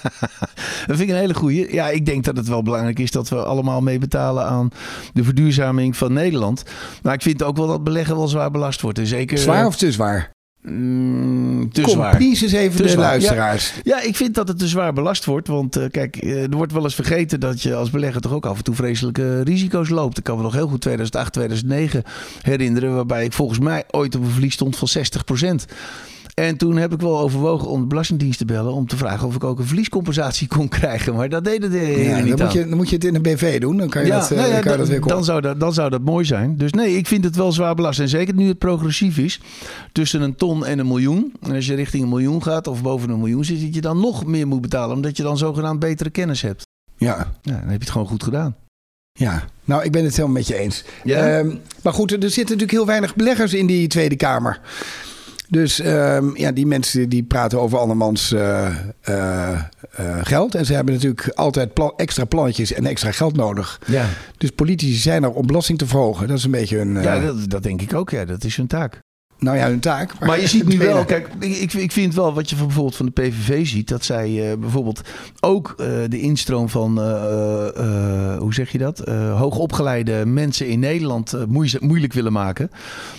dat vind ik een hele goeie. Ja, ik denk dat het wel belangrijk is dat we allemaal meebetalen aan de verduurzaming van Nederland. Maar ik vind ook wel dat beleggen wel zwaar belast wordt. En zeker, zwaar of te zwaar? Mm, te Kom, zwaar. eens even Te de zwaar. luisteraars. Ja, ik vind dat het te zwaar belast wordt. Want eh, kijk, eh, er wordt wel eens vergeten dat je als belegger toch ook af en toe vreselijke risico's loopt. Ik kan me nog heel goed 2008, 2009 herinneren. Waarbij ik volgens mij ooit op een verlies stond van 60 En toen heb ik wel overwogen om de Belastingdienst te bellen om te vragen of ik ook een verliescompensatie kon krijgen. Maar dat deden de Ja, niet dan, moet je, dan moet je het in een BV doen. Dan kan je, dat, eh, nou ja, dan kan je dat weer dan, zou dat, dan zou dat mooi zijn. Dus nee, ik vind het wel zwaar belast. En zeker nu het progressief is, tussen een ton en een miljoen. En als je richting een miljoen gaat of boven een miljoen zit, dat je dan nog meer moet betalen. Omdat je dan zogenaamd betere kennis hebt. Ja, Ja, dan heb je het gewoon goed gedaan. ja. Nou, ik ben het helemaal met je eens. Ja? Ehm, maar goed, er zitten natuurlijk heel weinig beleggers in die Tweede Kamer. Dus ehm, ja, die mensen die praten over andermans eh, geld. En ze hebben natuurlijk altijd plan- extra plannetjes en extra geld nodig. Ja, Dus politici zijn er om belasting te verhogen. Dat is een beetje hun, ja dat, dat denk ik ook. Ja, dat is hun taak. Nou ja, hun taak. Maar je ziet nu wel, kijk, ik, ik vind wel wat je van, bijvoorbeeld van de PVV ziet, dat zij eh, bijvoorbeeld ook eh, de instroom van, eh, hoe zeg je dat, hoogopgeleide mensen in Nederland moei- moeilijk willen maken.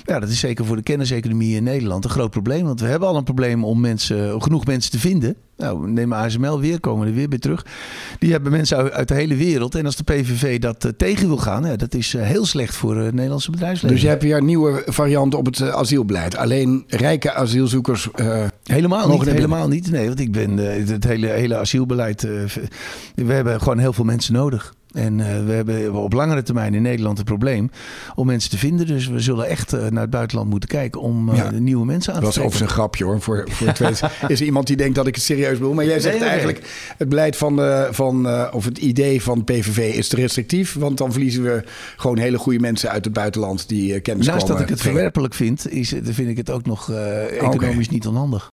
Ja, dat is zeker voor de kenniseconomie in Nederland een groot probleem, want we hebben al een probleem om mensen, genoeg mensen te vinden. Nou, neem ASML weer, komen we er weer bij terug. Die hebben mensen uit, de hele wereld. En als de PVV dat eh, tegen wil gaan, ja, dat is eh, heel slecht voor eh, het Nederlandse bedrijfsleven. Dus je hebt hier een nieuwe variant op het eh, asielbeleid. Alleen rijke asielzoekers. eh, Helemaal niet, helemaal niet. Nee, want ik ben eh, het hele, hele asielbeleid. eh, we hebben gewoon heel veel mensen nodig. En eh, we hebben op langere termijn in Nederland een probleem om mensen te vinden. Dus we zullen echt eh, naar het buitenland moeten kijken om eh, Ja. nieuwe mensen aan dat te was trekken. overigens een grapje hoor. Voor, voor het tweede is er iemand die denkt dat ik het serieus bedoel. Maar jij zegt Nee, nee, nee. eigenlijk: het beleid van, de, van of het idee van PVV is te restrictief. Want dan verliezen we gewoon hele goede mensen uit het buitenland die kennis Naast dat komen ik het verwerpelijk vind, is, vind ik het ook nog economisch niet onhandig.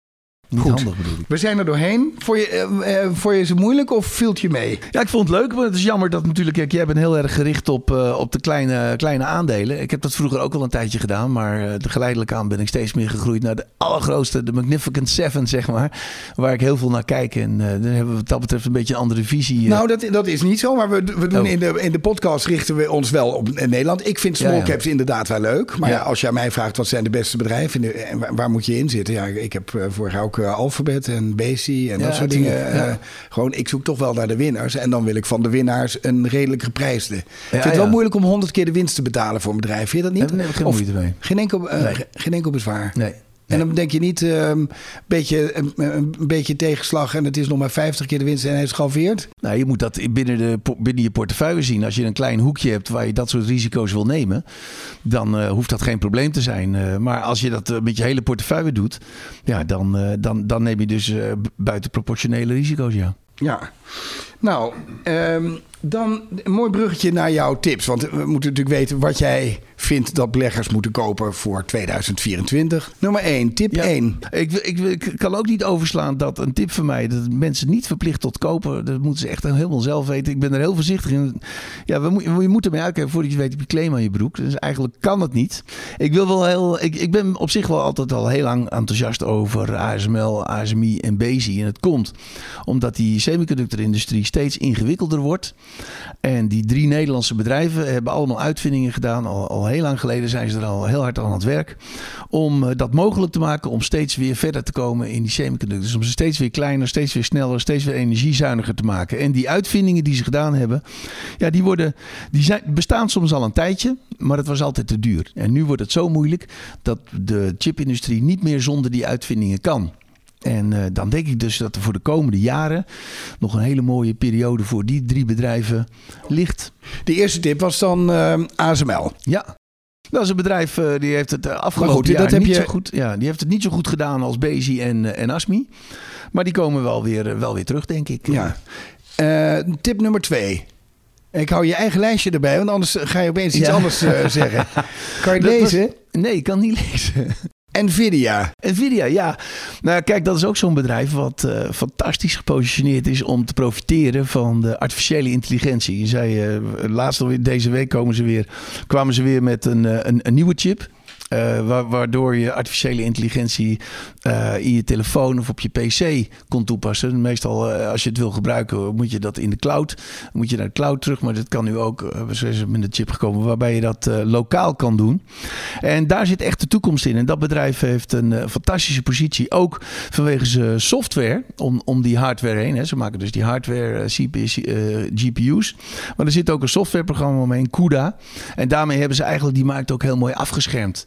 Niet Goed. handig bedoel ik. We zijn er doorheen. Vond je, eh, vond je ze moeilijk of viel je mee? Ja, ik vond het leuk, maar het is jammer dat natuurlijk... Kijk, jij bent heel erg gericht op, eh, op de kleine, kleine aandelen. Ik heb dat vroeger ook al een tijdje gedaan, maar geleidelijk aan ben ik steeds meer gegroeid naar de allergrootste, de Magnificent Seven, zeg maar. Waar ik heel veel naar kijk en dan hebben we wat dat betreft een beetje een andere visie. Nou, dat, dat is niet zo. Maar we, we doen Oh. in, de, in de podcast richten we ons wel op Nederland. Ik vind small Ja, ja. caps inderdaad wel leuk. Maar Ja. als aan mij vraagt wat zijn de beste bedrijven en waar, moet je in zitten? Ja, ik heb vorig jaar ook eh, Alphabet en Basi en Ja, dat soort het- dingen. ja. Eh, gewoon, ik zoek toch wel naar de winnaars. En dan wil ik van de winnaars een redelijk geprijsde. ik vind het wel moeilijk om honderd keer de winst te betalen voor een bedrijf. Vind je dat niet? Ik geen Of moeite mee. Geen enkel, eh, Nee. ge- geen enkel bezwaar. Nee. En dan denk je niet een beetje, een, een beetje tegenslag en het is nog maar 50 keer de winst en hij is gehalveerd. Nou, je moet dat binnen, de, binnen je portefeuille zien. Als je een klein hoekje hebt waar je dat soort risico's wil nemen, dan eh, hoeft dat geen probleem te zijn. Eh, maar als je dat eh, met je hele portefeuille doet, ja, dan, dan, dan neem je dus buitenproportionele risico's, ja. Ja. Nou, ehm, dan een mooi bruggetje naar jouw tips. Want we moeten natuurlijk weten wat jij vindt dat beleggers moeten kopen voor 2024. Nummer 1, tip Ja. 1. Ik, ik, ik kan ook niet overslaan dat een tip van mij, dat mensen niet verplicht tot kopen, dat moeten ze echt helemaal zelf weten. Ik ben er heel voorzichtig in. Ja, we, je moet ermee uitkijken voordat je weet heb je claim aan je broek. Dus eigenlijk kan het niet. Ik wil wel heel, ik, ik ben op zich wel altijd al heel lang enthousiast over ASML, ASMI en Bezi. En het komt omdat die semiconductorindustrie steeds ingewikkelder wordt. En die drie Nederlandse bedrijven hebben allemaal uitvindingen gedaan. Al, heel lang geleden zijn ze er al heel hard aan het werk. Om eh, dat mogelijk te maken om steeds weer verder te komen in die semiconductors. Dus om ze steeds weer kleiner, steeds weer sneller, steeds weer energiezuiniger te maken. En die uitvindingen die ze gedaan hebben, ja, die, worden, die zijn, bestaan soms al een tijdje. Maar het was altijd te duur. En nu wordt het zo moeilijk dat de chipindustrie niet meer zonder die uitvindingen kan. En eh, dan denk ik dus dat er voor de komende jaren nog een hele mooie periode voor die drie bedrijven ligt. De eerste tip was dan ehm, ASML. Ja. Dat is een bedrijf uh, die heeft het afgelopen goed, jaar niet je... zo goed. Ja, die heeft het niet zo goed gedaan als Bezi en, en Asmi. Maar die komen wel weer, wel weer terug, denk ik. Ja. Tip nummer twee. Ik hou je eigen lijstje erbij, want anders ga je opeens iets ja. anders zeggen. Kan je dat lezen? Was... Nee, ik kan niet lezen. Nvidia. Nvidia, ja. Nou, kijk, dat is ook zo'n bedrijf wat uh, fantastisch gepositioneerd is om te profiteren van de artificiële intelligentie. Zij, uh, laatst deze week komen ze weer, kwamen ze weer met een, uh, een, een nieuwe chip. Uh, waardoor je artificiële intelligentie uh, in je telefoon of op je PC kon toepassen. Meestal uh, als je het wil gebruiken, moet je dat in de cloud. Moet je naar de cloud terug. Maar dat kan nu ook, we zijn met de chip gekomen, waarbij je dat lokaal kan doen. En daar zit echt de toekomst in. En dat bedrijf heeft een fantastische positie. Ook vanwege zijn software om, om die hardware heen. Hè. Ze maken dus die hardware, GPU's. Maar er zit ook een softwareprogramma omheen, CUDA. En daarmee hebben ze eigenlijk die markt ook heel mooi afgeschermd.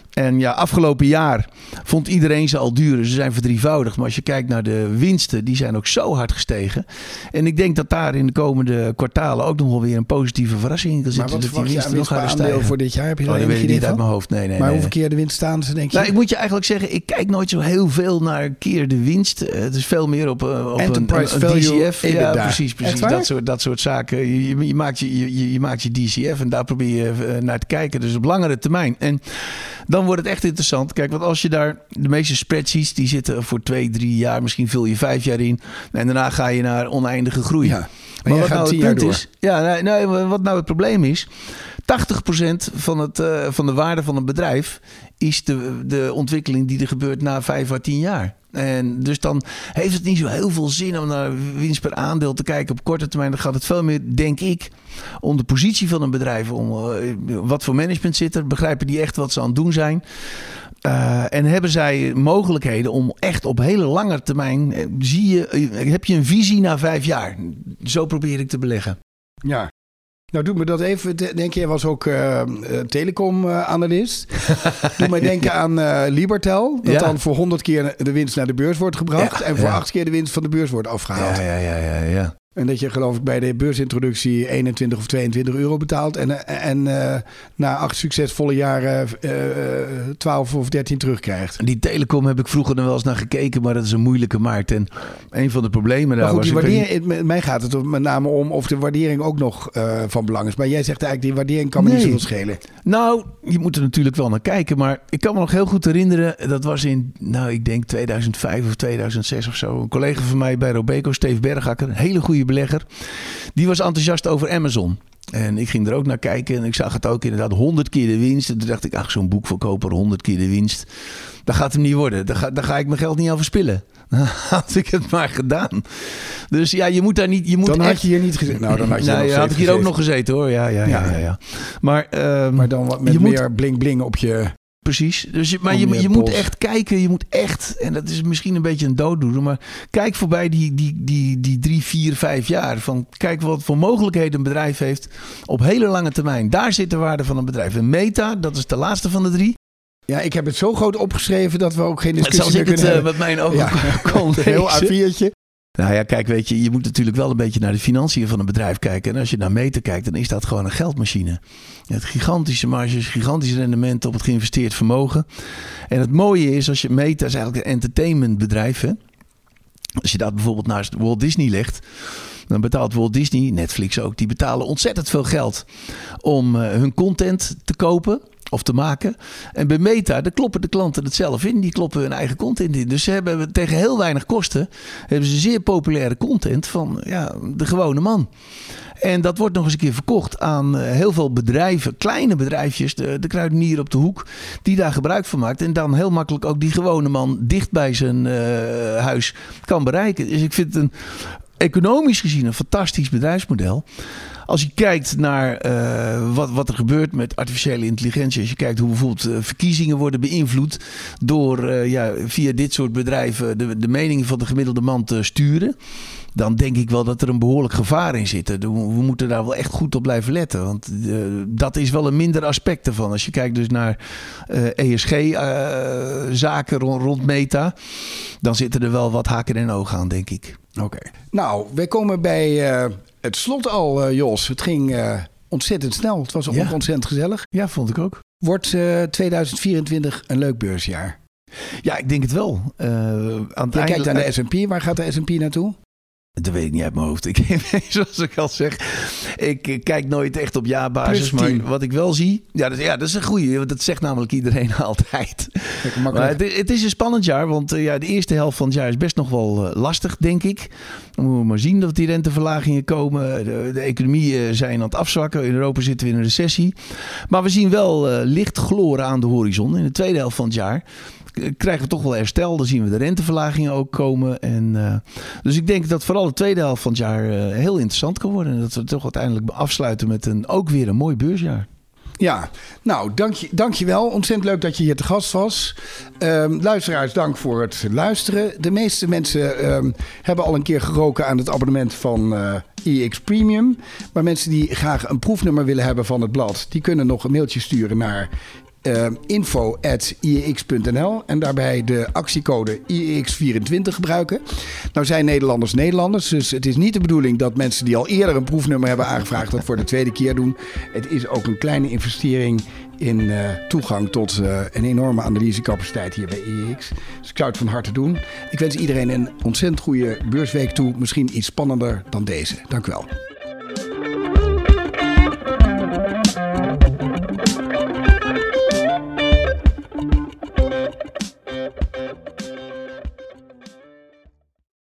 En ja, afgelopen jaar vond iedereen ze al duur. Ze zijn verdrievoudigd. Maar als je kijkt naar de winsten, die zijn ook zo hard gestegen. En ik denk dat daar in de komende kwartalen ook nog wel weer een positieve verrassing in kan zitten. Maar wat dat die winsten nog gaan stijgen voor dit jaar? Heb je oh, dat weet ik niet uit mijn hoofd. Nee, nee, maar hoeveel keer de winst staan ze, denk je? Nou, ik moet je eigenlijk zeggen, ik kijk nooit zo heel veel naar keer de winst. Het is veel meer op, op Enterprise een, een, DCF. Ja, precies, precies. Dat soort, dat soort zaken. Je, je, maakt je, je, je maakt je DCF en daar probeer je eh, naar te kijken. Dus op langere termijn. En dan wordt het echt interessant. Kijk, want als je daar de meeste spreadsheets die zitten voor twee, drie jaar, misschien vul je vijf jaar in. En daarna ga je naar oneindige groei. Ja, maar, wat nou het punt is, ja, nee, wat nou het probleem is. 80% van, het, uh, van de waarde van een bedrijf is de, de ontwikkeling die er gebeurt na 5 à 10 jaar. En dus dan heeft het niet zo heel veel zin om naar winst per aandeel te kijken op korte termijn. Dan gaat het veel meer, denk ik, om de positie van een bedrijf. Om uh, wat voor management zit er. Begrijpen die echt wat ze aan het doen zijn. Uh, en hebben zij mogelijkheden om echt op hele lange termijn. Zie je, heb je een visie na vijf jaar? Zo probeer ik te beleggen. Ja, nou, doe me dat even. Denk je, was ook uh, telecom-analyst. doe mij denken aan uh, Libertel. Dat dan voor 100 keer de winst naar de beurs wordt gebracht. en voor ja. 8 keer de winst van de beurs wordt afgehaald. Ja, ja, ja, ja. En dat je geloof ik bij de beursintroductie 21 of 22 euro betaalt. En, en uh, na acht succesvolle jaren uh, 12 of 13 terugkrijgt. Die telecom heb ik vroeger nog wel eens naar gekeken. Maar dat is een moeilijke markt. En een van de problemen daar goed, was... Die waardering. Mij gaat het met name om of de waardering ook nog uh, van belang is. Maar jij zegt eigenlijk die waardering kan me nee. niet zoveel schelen. Nou, je moet er natuurlijk wel naar kijken. Maar ik kan me nog heel goed herinneren. Dat was in, nou ik denk 2005 of 2006 of zo. Een collega van mij bij Robeco, Steve Bergakker. Een hele goede belegger. Die was enthousiast over Amazon. En ik ging er ook naar kijken en ik zag het ook inderdaad 100 keer de winst. En toen dacht ik, ach, zo'n boekverkoper, 100 keer de winst. Dat gaat hem niet worden. Daar ga, daar ga ik mijn geld niet aan verspillen. had ik het maar gedaan. Dus ja, je moet daar niet. Je moet dan echt... had je hier niet gezeten. Nou, dan had je, nou, je had ik hier gezeten. ook nog gezeten hoor. Ja, ja, ja. ja, ja. Maar, uh, maar dan wat met je meer moet... bling-bling op je. Precies. Dus je, maar je, je moet echt kijken. Je moet echt, en dat is misschien een beetje een dooddoener, maar kijk voorbij die, die, die, die drie, vier, vijf jaar. Van kijk wat voor mogelijkheden een bedrijf heeft op hele lange termijn. Daar zit de waarde van een bedrijf. En Meta, dat is de laatste van de drie. Ja, ik heb het zo groot opgeschreven dat we ook geen discussie Zoals ik het kunnen uh, met mijn ogen ja. kon heel A4'tje. Nou ja, kijk, weet je, je moet natuurlijk wel een beetje naar de financiën van een bedrijf kijken. En als je naar meten kijkt, dan is dat gewoon een geldmachine. Het gigantische marges, gigantische rendement op het geïnvesteerd vermogen. En het mooie is, als je meet, dat is eigenlijk een entertainmentbedrijf. Als je dat bijvoorbeeld naast Walt Disney legt, dan betaalt Walt Disney, Netflix ook, die betalen ontzettend veel geld om uh, hun content te kopen of te maken. En bij Meta, daar kloppen de klanten het zelf in. Die kloppen hun eigen content in. Dus ze hebben tegen heel weinig kosten... hebben ze zeer populaire content van ja, de gewone man. En dat wordt nog eens een keer verkocht aan heel veel bedrijven, kleine bedrijfjes, de, de kruidenier op de hoek, die daar gebruik van maakt. En dan heel makkelijk ook die gewone man dicht bij zijn uh, huis kan bereiken. Dus ik vind het een economisch gezien een fantastisch bedrijfsmodel. Als je kijkt naar uh, wat, wat er gebeurt met artificiële intelligentie. Als je kijkt hoe bijvoorbeeld uh, verkiezingen worden beïnvloed. door uh, ja, via dit soort bedrijven de, de meningen van de gemiddelde man te sturen. Dan denk ik wel dat er een behoorlijk gevaar in zit. We moeten daar wel echt goed op blijven letten. Want dat is wel een minder aspect ervan. Als je kijkt dus naar ESG-zaken rond, rond meta. dan zitten er wel wat haken en ogen aan, denk ik. Oké. Nou, wij komen bij het slot al, uh, Jos. Het ging uh, ontzettend snel. Het was ook ja. ontzettend gezellig. Ja, vond ik ook. Wordt 2024 een leuk beursjaar? Ja, ik denk het wel. aan het Je kijkt naar de S&P. Waar gaat de S&P naartoe? Dat weet ik niet uit mijn hoofd. Ik, zoals ik al zeg. ik kijk nooit echt op jaarbasis. Maar wat ik wel zie. Ja, dat, ja, dat is een goede. Dat zegt namelijk iedereen altijd. Maar het, het, is een spannend jaar. Want ja, de eerste helft van het jaar is best nog wel lastig, denk ik. Dan moeten we maar zien dat die renteverlagingen komen. De, de economieën zijn aan het afzwakken. In Europa zitten we in een recessie. Maar we zien wel licht gloren aan de horizon. In de tweede helft van het jaar krijgen we toch wel herstel. Dan zien we de renteverlagingen ook komen. En, uh, dus ik denk dat vooral de tweede helft van het jaar uh, heel interessant kan worden. En dat we toch uiteindelijk afsluiten met een, ook weer een mooi beursjaar. Ja, nou, dank je, dank je wel. Ontzettend leuk dat je hier te gast was. Um, luisteraars, dank voor het luisteren. De meeste mensen um, hebben al een keer geroken aan het abonnement van uh, EX Premium. Maar mensen die graag een proefnummer willen hebben van het blad, die kunnen nog een mailtje sturen naar uh, ehm, info.iex.nl en daarbij de actiecode IEX24 gebruiken. Nou zijn Nederlanders Nederlanders, dus het is niet de bedoeling dat mensen die al eerder een proefnummer hebben aangevraagd dat voor de tweede keer doen. Het is ook een kleine investering in uh, toegang tot uh, een enorme analysecapaciteit hier bij IEX. Dus ik zou het van harte doen. Ik wens iedereen een ontzettend goede beursweek toe. Misschien iets spannender dan deze. Dank u wel.